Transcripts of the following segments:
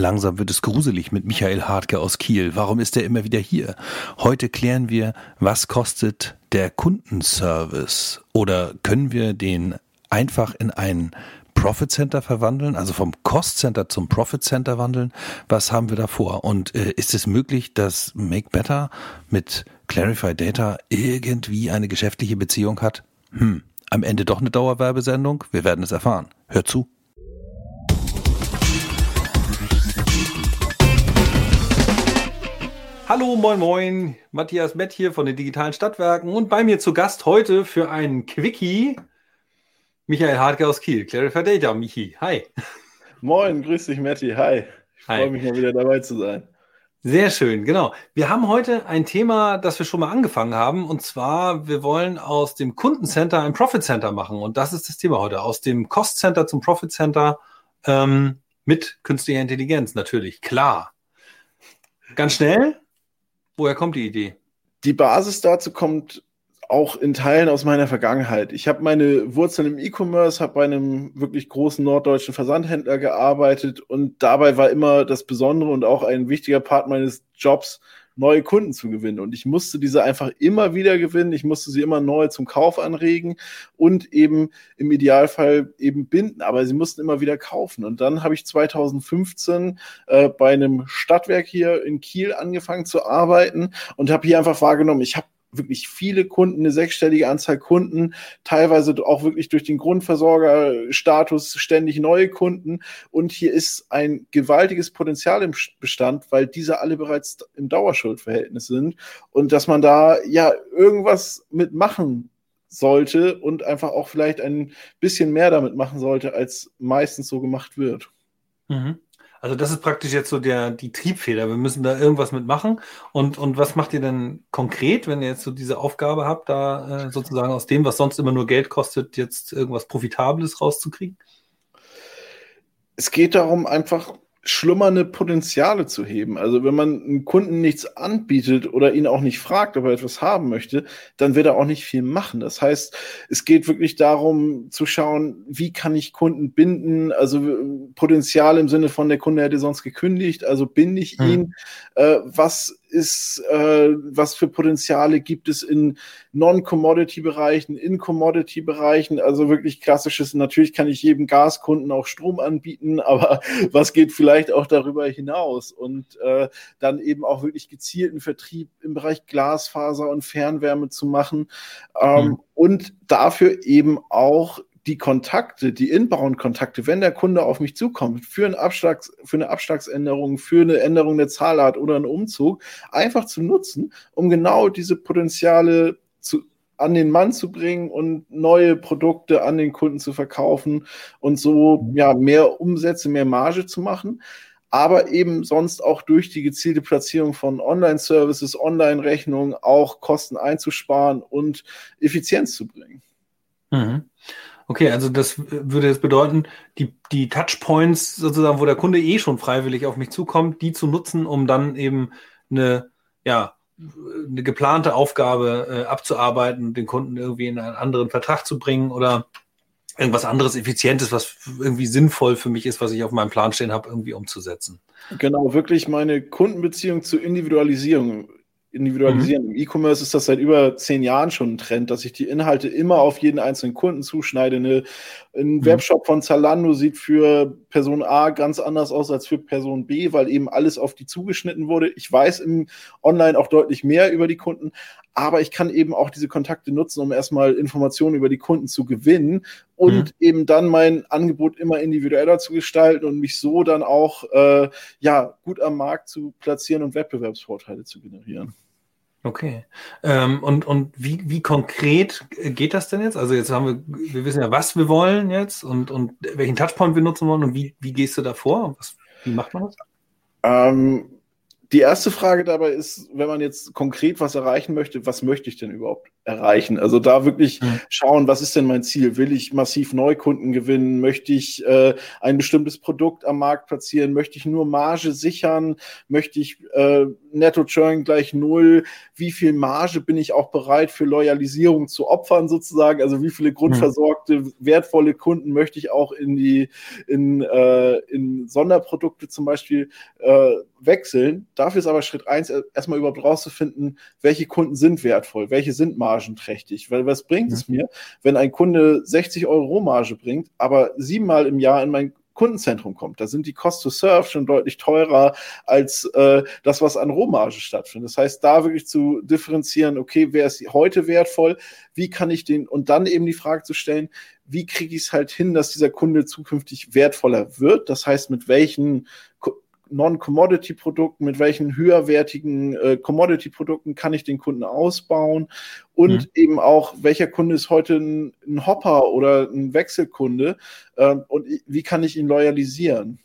Langsam wird es gruselig mit Michael Hartke aus Kiel. Warum ist er immer wieder hier? Heute klären wir, was kostet der Kundenservice? Oder können wir den einfach in ein Profit Center verwandeln, also vom Cost Center zum Profit Center wandeln? Was haben wir da vor? Und äh, ist es möglich, dass Make Better mit Clarify Data irgendwie eine geschäftliche Beziehung hat? Hm, am Ende doch eine Dauerwerbesendung? Wir werden es erfahren. Hört zu. Hallo, moin, moin. Matthias Mett hier von den Digitalen Stadtwerken und bei mir zu Gast heute für ein Quickie Michael Hartke aus Kiel. Clarify Data, Michi. Hi. Moin, grüß dich, Matti. Hi. Ich freue mich mal wieder dabei zu sein. Sehr schön, genau. Wir haben heute ein Thema, das wir schon mal angefangen haben. Und zwar, wir wollen aus dem Kundencenter ein Profit Center machen. Und das ist das Thema heute. Aus dem Cost Center zum Profit Center ähm, mit künstlicher Intelligenz, natürlich. Klar. Ganz schnell, Woher kommt die Idee? Die Basis dazu kommt auch in Teilen aus meiner Vergangenheit. Ich habe meine Wurzeln im E-Commerce, habe bei einem wirklich großen norddeutschen Versandhändler gearbeitet und dabei war immer das Besondere und auch ein wichtiger Part meines Jobs, neue Kunden zu gewinnen. Und ich musste diese einfach immer wieder gewinnen. Ich musste sie immer neu zum Kauf anregen und eben im Idealfall eben binden. Aber sie mussten immer wieder kaufen. Und dann habe ich 2015 äh, bei einem Stadtwerk hier in Kiel angefangen zu arbeiten und habe hier einfach wahrgenommen, ich habe wirklich viele Kunden, eine sechsstellige Anzahl Kunden, teilweise auch wirklich durch den Grundversorgerstatus ständig neue Kunden. Und hier ist ein gewaltiges Potenzial im Bestand, weil diese alle bereits im Dauerschuldverhältnis sind und dass man da ja irgendwas mitmachen sollte und einfach auch vielleicht ein bisschen mehr damit machen sollte, als meistens so gemacht wird. Mhm. Also das ist praktisch jetzt so der, die Triebfeder. Wir müssen da irgendwas mitmachen. Und, und was macht ihr denn konkret, wenn ihr jetzt so diese Aufgabe habt, da äh, sozusagen aus dem, was sonst immer nur Geld kostet, jetzt irgendwas Profitables rauszukriegen? Es geht darum, einfach schlummernde Potenziale zu heben. Also wenn man einem Kunden nichts anbietet oder ihn auch nicht fragt, ob er etwas haben möchte, dann wird er auch nicht viel machen. Das heißt, es geht wirklich darum zu schauen, wie kann ich Kunden binden, also Potenzial im Sinne von der Kunde hätte sonst gekündigt, also binde ich hm. ihn, äh, was ist, äh, was für Potenziale gibt es in Non-Commodity-Bereichen, in Commodity-Bereichen, also wirklich klassisches, natürlich kann ich jedem Gaskunden auch Strom anbieten, aber was geht vielleicht auch darüber hinaus und äh, dann eben auch wirklich gezielten Vertrieb im Bereich Glasfaser und Fernwärme zu machen ähm, mhm. und dafür eben auch die Kontakte, die Inbound-Kontakte, wenn der Kunde auf mich zukommt, für, einen Abschlags, für eine Abschlagsänderung, für eine Änderung der Zahlart oder einen Umzug, einfach zu nutzen, um genau diese Potenziale zu, an den Mann zu bringen und neue Produkte an den Kunden zu verkaufen und so ja mehr Umsätze, mehr Marge zu machen aber eben sonst auch durch die gezielte Platzierung von Online-Services, Online-Rechnungen auch Kosten einzusparen und Effizienz zu bringen. Mhm. Okay, also das würde jetzt bedeuten, die, die Touchpoints sozusagen, wo der Kunde eh schon freiwillig auf mich zukommt, die zu nutzen, um dann eben eine, ja, eine geplante Aufgabe äh, abzuarbeiten, den Kunden irgendwie in einen anderen Vertrag zu bringen oder irgendwas anderes Effizientes, was irgendwie sinnvoll für mich ist, was ich auf meinem Plan stehen habe, irgendwie umzusetzen. Genau, wirklich meine Kundenbeziehung zur Individualisierung individualisieren. Mhm. Im E-Commerce ist das seit über zehn Jahren schon ein Trend, dass ich die Inhalte immer auf jeden einzelnen Kunden zuschneide. Eine, ein mhm. Webshop von Zalando sieht für Person A ganz anders aus als für Person B, weil eben alles auf die zugeschnitten wurde. Ich weiß im Online auch deutlich mehr über die Kunden, aber ich kann eben auch diese Kontakte nutzen, um erstmal Informationen über die Kunden zu gewinnen und mhm. eben dann mein Angebot immer individueller zu gestalten und mich so dann auch äh, ja gut am Markt zu platzieren und Wettbewerbsvorteile zu generieren. Okay. Ähm, und und wie, wie konkret geht das denn jetzt? Also jetzt haben wir, wir wissen ja, was wir wollen jetzt und, und welchen Touchpoint wir nutzen wollen und wie, wie gehst du da vor? Was, wie macht man das? Ähm, die erste Frage dabei ist, wenn man jetzt konkret was erreichen möchte, was möchte ich denn überhaupt erreichen? Also da wirklich mhm. schauen, was ist denn mein Ziel? Will ich massiv Neukunden gewinnen? Möchte ich äh, ein bestimmtes Produkt am Markt platzieren? Möchte ich nur Marge sichern? Möchte ich äh, Netto-Churn gleich null? Wie viel Marge bin ich auch bereit für Loyalisierung zu opfern sozusagen? Also wie viele grundversorgte, wertvolle Kunden möchte ich auch in die in, äh, in Sonderprodukte zum Beispiel äh, wechseln? Dafür ist aber Schritt eins erstmal überhaupt rauszufinden, welche Kunden sind wertvoll, welche sind margenträchtig. Weil was bringt mhm. es mir, wenn ein Kunde 60 Euro Marge bringt, aber siebenmal im Jahr in mein Kundenzentrum kommt. Da sind die Cost to Serve schon deutlich teurer als äh, das, was an Rohmarge stattfindet. Das heißt, da wirklich zu differenzieren, okay, wer ist heute wertvoll, wie kann ich den, und dann eben die Frage zu stellen, wie kriege ich es halt hin, dass dieser Kunde zukünftig wertvoller wird? Das heißt, mit welchen Non-Commodity-Produkten, mit welchen höherwertigen äh, Commodity-Produkten kann ich den Kunden ausbauen und mhm. eben auch, welcher Kunde ist heute ein, ein Hopper oder ein Wechselkunde äh, und wie kann ich ihn loyalisieren?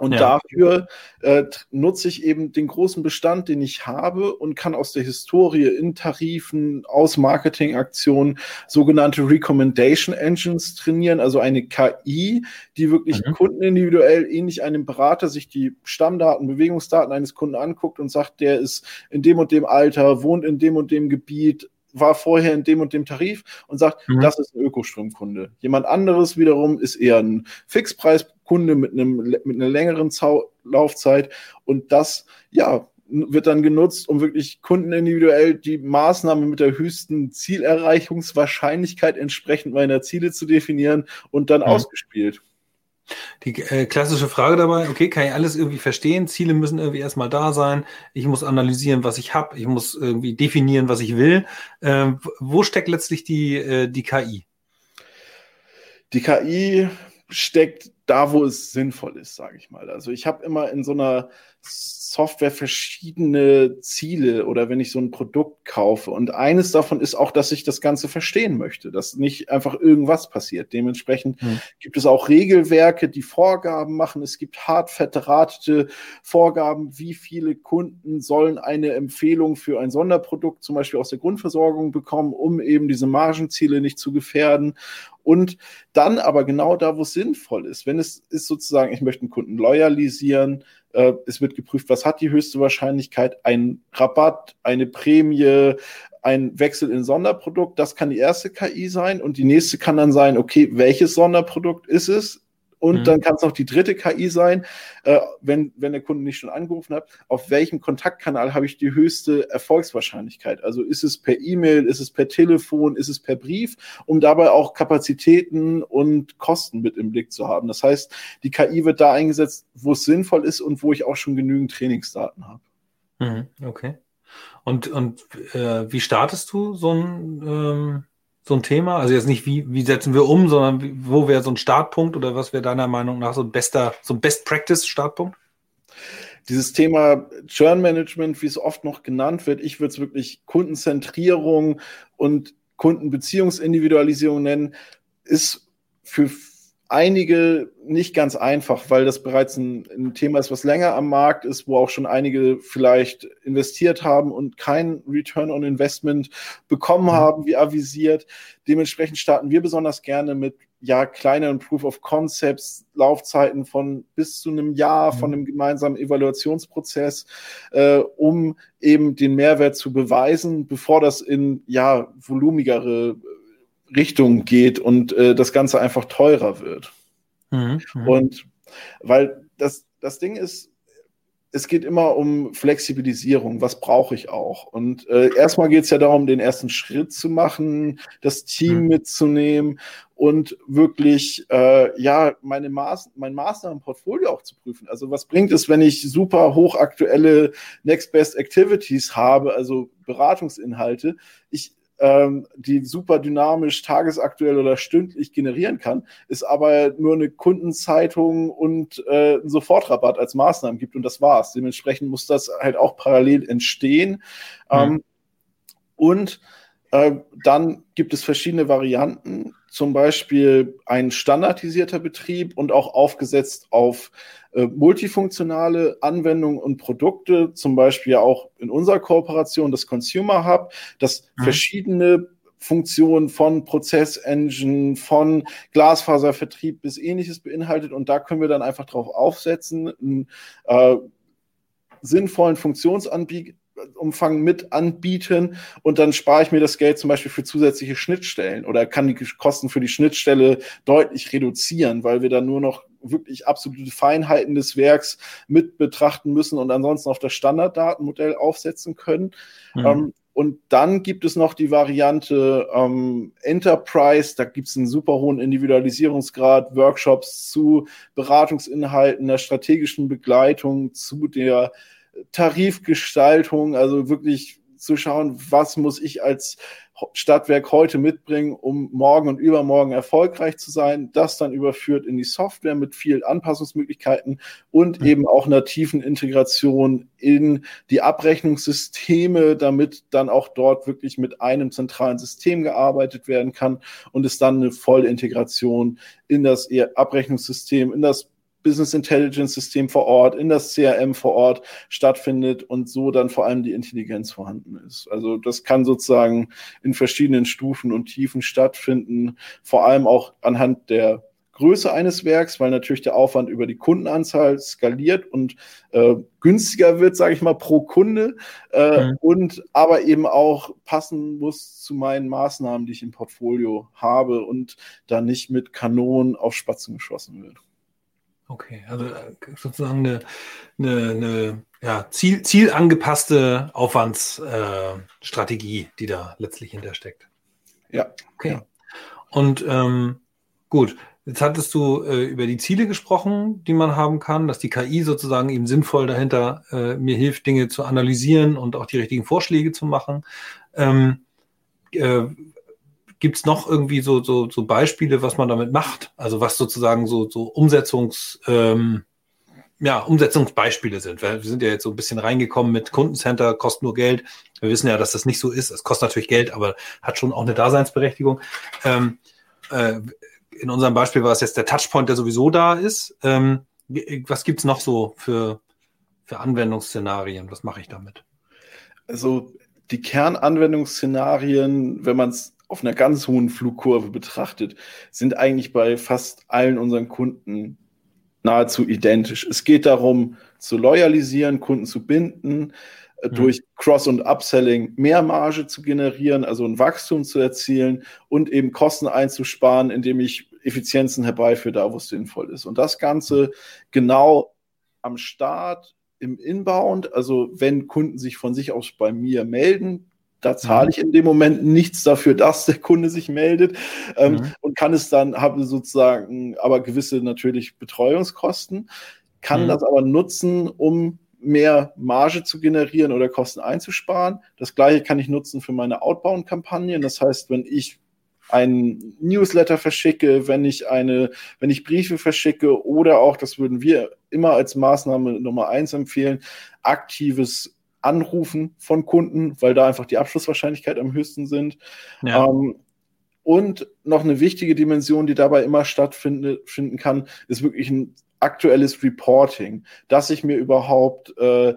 Und ja. dafür äh, nutze ich eben den großen Bestand, den ich habe und kann aus der Historie in Tarifen, aus Marketingaktionen sogenannte Recommendation Engines trainieren, also eine KI, die wirklich mhm. kundenindividuell ähnlich einem Berater sich die Stammdaten, Bewegungsdaten eines Kunden anguckt und sagt, der ist in dem und dem Alter, wohnt in dem und dem Gebiet, war vorher in dem und dem Tarif und sagt, mhm. das ist ein Ökostromkunde. Jemand anderes wiederum ist eher ein Fixpreiskunde mit einem mit einer längeren Zau Laufzeit und das ja wird dann genutzt, um wirklich kundenindividuell die Maßnahme mit der höchsten Zielerreichungswahrscheinlichkeit entsprechend meiner Ziele zu definieren und dann mhm. ausgespielt. Die äh, klassische Frage dabei, okay, kann ich alles irgendwie verstehen? Ziele müssen irgendwie erstmal da sein. Ich muss analysieren, was ich habe. Ich muss irgendwie definieren, was ich will. Äh, wo steckt letztlich die, äh, die KI? Die KI steckt da, wo es sinnvoll ist, sage ich mal. Also ich habe immer in so einer Software verschiedene Ziele oder wenn ich so ein Produkt kaufe. Und eines davon ist auch, dass ich das Ganze verstehen möchte, dass nicht einfach irgendwas passiert. Dementsprechend hm. gibt es auch Regelwerke, die Vorgaben machen. Es gibt hart verdrahtete Vorgaben, wie viele Kunden sollen eine Empfehlung für ein Sonderprodukt zum Beispiel aus der Grundversorgung bekommen, um eben diese Margenziele nicht zu gefährden. Und dann aber genau da, wo es sinnvoll ist. Wenn es ist sozusagen, ich möchte einen Kunden loyalisieren, äh, es wird geprüft, was hat die höchste Wahrscheinlichkeit, ein Rabatt, eine Prämie, ein Wechsel in Sonderprodukt, das kann die erste KI sein und die nächste kann dann sein, okay, welches Sonderprodukt ist es? Und mhm. dann kann es noch die dritte KI sein, äh, wenn, wenn der Kunde nicht schon angerufen hat, auf welchem Kontaktkanal habe ich die höchste Erfolgswahrscheinlichkeit? Also ist es per E-Mail, ist es per Telefon, ist es per Brief, um dabei auch Kapazitäten und Kosten mit im Blick zu haben. Das heißt, die KI wird da eingesetzt, wo es sinnvoll ist und wo ich auch schon genügend Trainingsdaten habe. Mhm, okay. Und, und äh, wie startest du so ein ähm so ein Thema? Also jetzt nicht, wie, wie setzen wir um, sondern wie, wo wäre so ein Startpunkt oder was wäre deiner Meinung nach so ein bester, so ein Best-Practice-Startpunkt? Dieses Thema Churn Management, wie es oft noch genannt wird, ich würde es wirklich Kundenzentrierung und Kundenbeziehungsindividualisierung nennen, ist für einige nicht ganz einfach, weil das bereits ein, ein, Thema ist, was länger am Markt ist, wo auch schon einige vielleicht investiert haben und kein Return on Investment bekommen mhm. haben, wie avisiert. Dementsprechend starten wir besonders gerne mit ja kleineren Proof of Concepts, Laufzeiten von bis zu einem Jahr, mhm. von einem gemeinsamen Evaluationsprozess, äh, um eben den Mehrwert zu beweisen, bevor das in ja volumigere Richtung geht und äh, das Ganze einfach teurer wird. Mhm, mhm, und weil das, das Ding ist, es geht immer um Flexibilisierung. Was brauche ich auch? Und äh, erstmal geht es ja darum, den ersten Schritt zu machen, das Team mhm. mitzunehmen und wirklich äh, ja meine Maß mein Maßnahmenportfolio auch zu prüfen. Also was bringt es, wenn ich super hochaktuelle Next Best Activities habe, also Beratungsinhalte? Ich ähm, die super dynamisch tagesaktuell oder stündlich generieren kann, ist aber nur eine Kundenzeitung und äh, ein Sofortrabatt als Maßnahmen gibt und das war's. Dementsprechend muss das halt auch parallel entstehen. Mhm. Ähm, und Äh, dann gibt es verschiedene Varianten, zum Beispiel ein standardisierter Betrieb und auch aufgesetzt auf äh, multifunktionale Anwendungen und Produkte, zum Beispiel auch in unserer Kooperation das Consumer Hub, das mhm. verschiedene Funktionen von Prozessengine, von Glasfaservertrieb bis ähnliches beinhaltet. Und da können wir dann einfach drauf aufsetzen, einen äh, sinnvollen Funktionsanbieter Umfang mit anbieten und dann spare ich mir das Geld zum Beispiel für zusätzliche Schnittstellen oder kann die Kosten für die Schnittstelle deutlich reduzieren, weil wir dann nur noch wirklich absolute Feinheiten des Werks mit betrachten müssen und ansonsten auf das Standarddatenmodell aufsetzen können. Mhm. Ähm, und dann gibt es noch die Variante ähm, Enterprise, da gibt es einen super hohen Individualisierungsgrad, Workshops zu Beratungsinhalten, der strategischen Begleitung, zu der Tarifgestaltung, also wirklich zu schauen, was muss ich als Stadtwerk heute mitbringen, um morgen und übermorgen erfolgreich zu sein. Das dann überführt in die Software mit vielen Anpassungsmöglichkeiten und mhm. eben auch einer tiefen Integration in die Abrechnungssysteme, damit dann auch dort wirklich mit einem zentralen System gearbeitet werden kann und es dann eine Vollintegration in das Abrechnungssystem, in das Business Intelligence System vor Ort, in das CRM vor Ort stattfindet und so dann vor allem die Intelligenz vorhanden ist. Also das kann sozusagen in verschiedenen Stufen und Tiefen stattfinden, vor allem auch anhand der Größe eines Werks, weil natürlich der Aufwand über die Kundenanzahl skaliert und äh, günstiger wird, sage ich mal, pro Kunde äh, mhm. und aber eben auch passen muss zu meinen Maßnahmen, die ich im Portfolio habe und da nicht mit Kanonen auf Spatzen geschossen wird. Okay, also äh, sozusagen eine, eine, eine ja, Ziel, zielangepasste Aufwandsstrategie, äh, die da letztlich hintersteckt. Ja. Okay. Ja. Und ähm, gut, jetzt hattest du äh, über die Ziele gesprochen, die man haben kann, dass die KI sozusagen eben sinnvoll dahinter äh, mir hilft, Dinge zu analysieren und auch die richtigen Vorschläge zu machen. Ähm, Gibt es noch irgendwie so, so, so Beispiele, was man damit macht? Also was sozusagen so, so Umsetzungs, ähm, ja, Umsetzungsbeispiele sind. Wir sind ja jetzt so ein bisschen reingekommen mit Kundencenter, kostet nur Geld. Wir wissen ja, dass das nicht so ist. Es kostet natürlich Geld, aber hat schon auch eine Daseinsberechtigung. Ähm, äh, in unserem Beispiel war es jetzt der Touchpoint, der sowieso da ist. Ähm, was gibt's noch so für, für Anwendungsszenarien? Was mache ich damit? Also die Kernanwendungsszenarien, wenn man es auf einer ganz hohen Flugkurve betrachtet, sind eigentlich bei fast allen unseren Kunden nahezu identisch. Es geht darum, zu loyalisieren, Kunden zu binden, äh, mhm. durch Cross- und Upselling mehr Marge zu generieren, also ein Wachstum zu erzielen und eben Kosten einzusparen, indem ich Effizienzen herbeiführe, da wo es sinnvoll ist. Und das Ganze genau am Start im Inbound, also wenn Kunden sich von sich aus bei mir melden, da zahle mhm. ich in dem Moment nichts dafür, dass der Kunde sich meldet ähm, mhm. und kann es dann, habe sozusagen aber gewisse natürlich Betreuungskosten, kann mhm. das aber nutzen, um mehr Marge zu generieren oder Kosten einzusparen. Das gleiche kann ich nutzen für meine Outbound-Kampagnen. Das heißt, wenn ich einen Newsletter verschicke, wenn ich eine, wenn ich Briefe verschicke oder auch, das würden wir immer als Maßnahme Nummer eins empfehlen, aktives Anrufen von Kunden, weil da einfach die Abschlusswahrscheinlichkeit am höchsten sind. Ja. Ähm, und noch eine wichtige Dimension, die dabei immer stattfinden kann, ist wirklich ein aktuelles Reporting, dass ich mir überhaupt äh,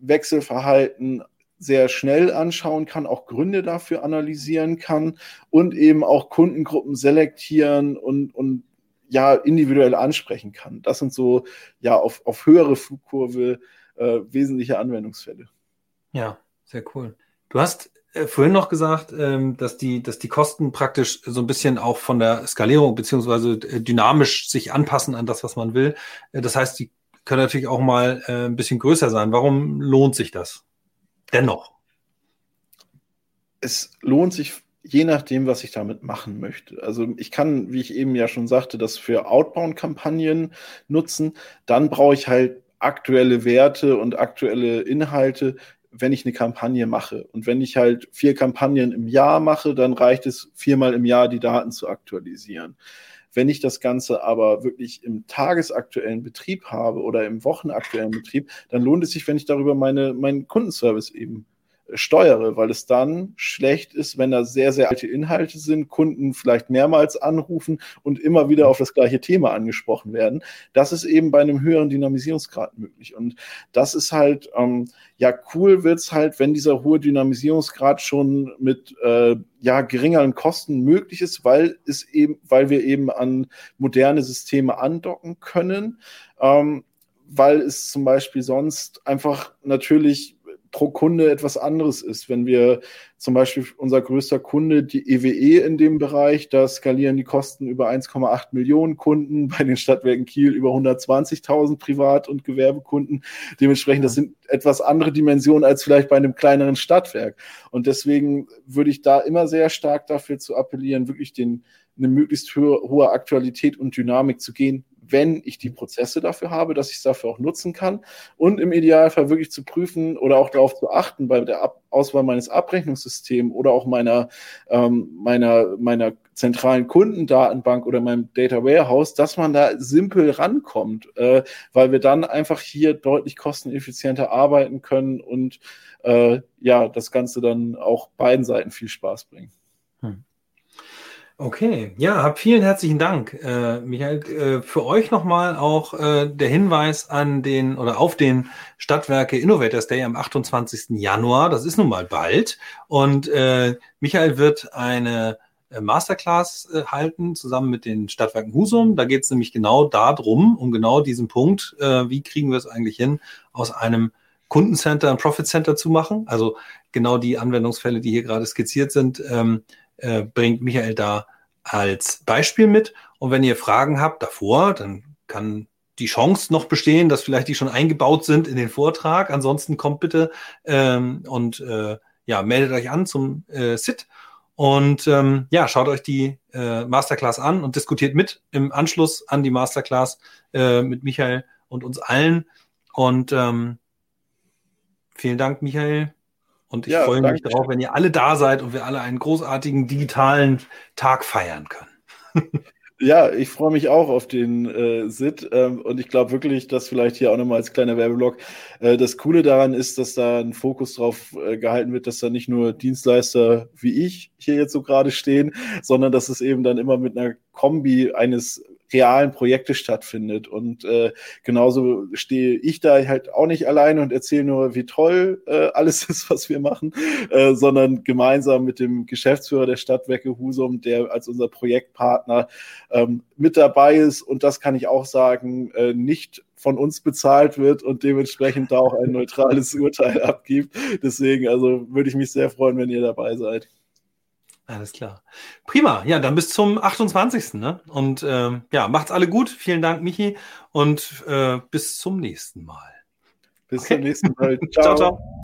Wechselverhalten sehr schnell anschauen kann, auch Gründe dafür analysieren kann und eben auch Kundengruppen selektieren und, und ja, individuell ansprechen kann. Das sind so ja auf, auf höhere Flugkurve äh, wesentliche Anwendungsfälle. Ja, sehr cool. Du hast äh, vorhin noch gesagt, ähm, dass, die, dass die Kosten praktisch so ein bisschen auch von der Skalierung beziehungsweise äh, dynamisch sich anpassen an das, was man will. Äh, das heißt, die können natürlich auch mal äh, ein bisschen größer sein. Warum lohnt sich das? Dennoch. Es lohnt sich je nachdem, was ich damit machen möchte. Also ich kann, wie ich eben ja schon sagte, das für Outbound-Kampagnen nutzen. Dann brauche ich halt aktuelle Werte und aktuelle Inhalte, wenn ich eine Kampagne mache. Und wenn ich halt vier Kampagnen im Jahr mache, dann reicht es viermal im Jahr, die Daten zu aktualisieren. Wenn ich das Ganze aber wirklich im tagesaktuellen Betrieb habe oder im wochenaktuellen Betrieb, dann lohnt es sich, wenn ich darüber meine, meinen Kundenservice eben steuere, weil es dann schlecht ist, wenn da sehr, sehr alte Inhalte sind, Kunden vielleicht mehrmals anrufen und immer wieder auf das gleiche Thema angesprochen werden. Das ist eben bei einem höheren Dynamisierungsgrad möglich. Und das ist halt, ähm, ja, cool wird's halt, wenn dieser hohe Dynamisierungsgrad schon mit äh, ja, geringeren Kosten möglich ist, weil es eben, weil wir eben an moderne Systeme andocken können. Ähm, weil es zum Beispiel sonst einfach natürlich pro Kunde etwas anderes ist. Wenn wir zum Beispiel unser größter Kunde, die EWE e in dem Bereich, da skalieren die Kosten über 1,8 Millionen Kunden, bei den Stadtwerken Kiel über 120.000 Privat- und Gewerbekunden. Dementsprechend, das sind etwas andere Dimensionen als vielleicht bei einem kleineren Stadtwerk. Und deswegen würde ich da immer sehr stark dafür zu appellieren, wirklich den, eine möglichst hohe, hohe Aktualität und Dynamik zu gehen, wenn ich die Prozesse dafür habe, dass ich es dafür auch nutzen kann und im Idealfall wirklich zu prüfen oder auch darauf zu achten bei der Ab Auswahl meines Abrechnungssystems oder auch meiner, ähm, meiner, meiner zentralen Kundendatenbank oder meinem Data Warehouse, dass man da simpel rankommt, äh, weil wir dann einfach hier deutlich kosteneffizienter arbeiten können und äh, ja, das Ganze dann auch beiden Seiten viel Spaß bringen. Hm. Okay, ja, hab vielen herzlichen Dank, äh, Michael. Äh, für euch nochmal auch äh, der Hinweis an den oder auf den Stadtwerke Innovators Day am 28. Januar. Das ist nun mal bald. Und äh, Michael wird eine äh, Masterclass äh, halten, zusammen mit den Stadtwerken Husum. Da geht es nämlich genau darum, um genau diesen Punkt, äh, wie kriegen wir es eigentlich hin, aus einem Kundencenter ein Profit Center zu machen. Also genau die Anwendungsfälle, die hier gerade skizziert sind, ähm, äh, bringt Michael da als Beispiel mit. Und wenn ihr Fragen habt davor, dann kann die Chance noch bestehen, dass vielleicht die schon eingebaut sind in den Vortrag. Ansonsten kommt bitte ähm, und äh, ja, meldet euch an zum äh, SIT und ähm, ja, schaut euch die äh, Masterclass an und diskutiert mit im Anschluss an die Masterclass äh, mit Michael und uns allen. Und ähm, vielen Dank, Michael. Und ich ja, freue mich darauf, wenn ihr alle da seid und wir alle einen großartigen digitalen Tag feiern können. Ja, ich freue mich auch auf den äh, SIT ähm, und ich glaube wirklich, dass vielleicht hier auch nochmal als kleiner Werbeblock äh, das Coole daran ist, dass da ein Fokus drauf äh, gehalten wird, dass da nicht nur Dienstleister wie ich hier jetzt so gerade stehen, sondern dass es eben dann immer mit einer Kombi eines realen Projekte stattfindet. Und äh, genauso stehe ich da halt auch nicht alleine und erzähle nur, wie toll äh, alles ist, was wir machen, äh, sondern gemeinsam mit dem Geschäftsführer der Stadtwerke Husum, der als unser Projektpartner ähm, mit dabei ist. Und das kann ich auch sagen, äh, nicht von uns bezahlt wird und dementsprechend da auch ein neutrales Urteil abgibt. Deswegen, also würde ich mich sehr freuen, wenn ihr dabei seid. Alles klar. Prima. Ja, dann bis zum 28. Ne? Und ähm, ja, macht's alle gut. Vielen Dank, Michi. Und äh, bis zum nächsten Mal. Bis okay. zum nächsten Mal. ciao. ciao, ciao.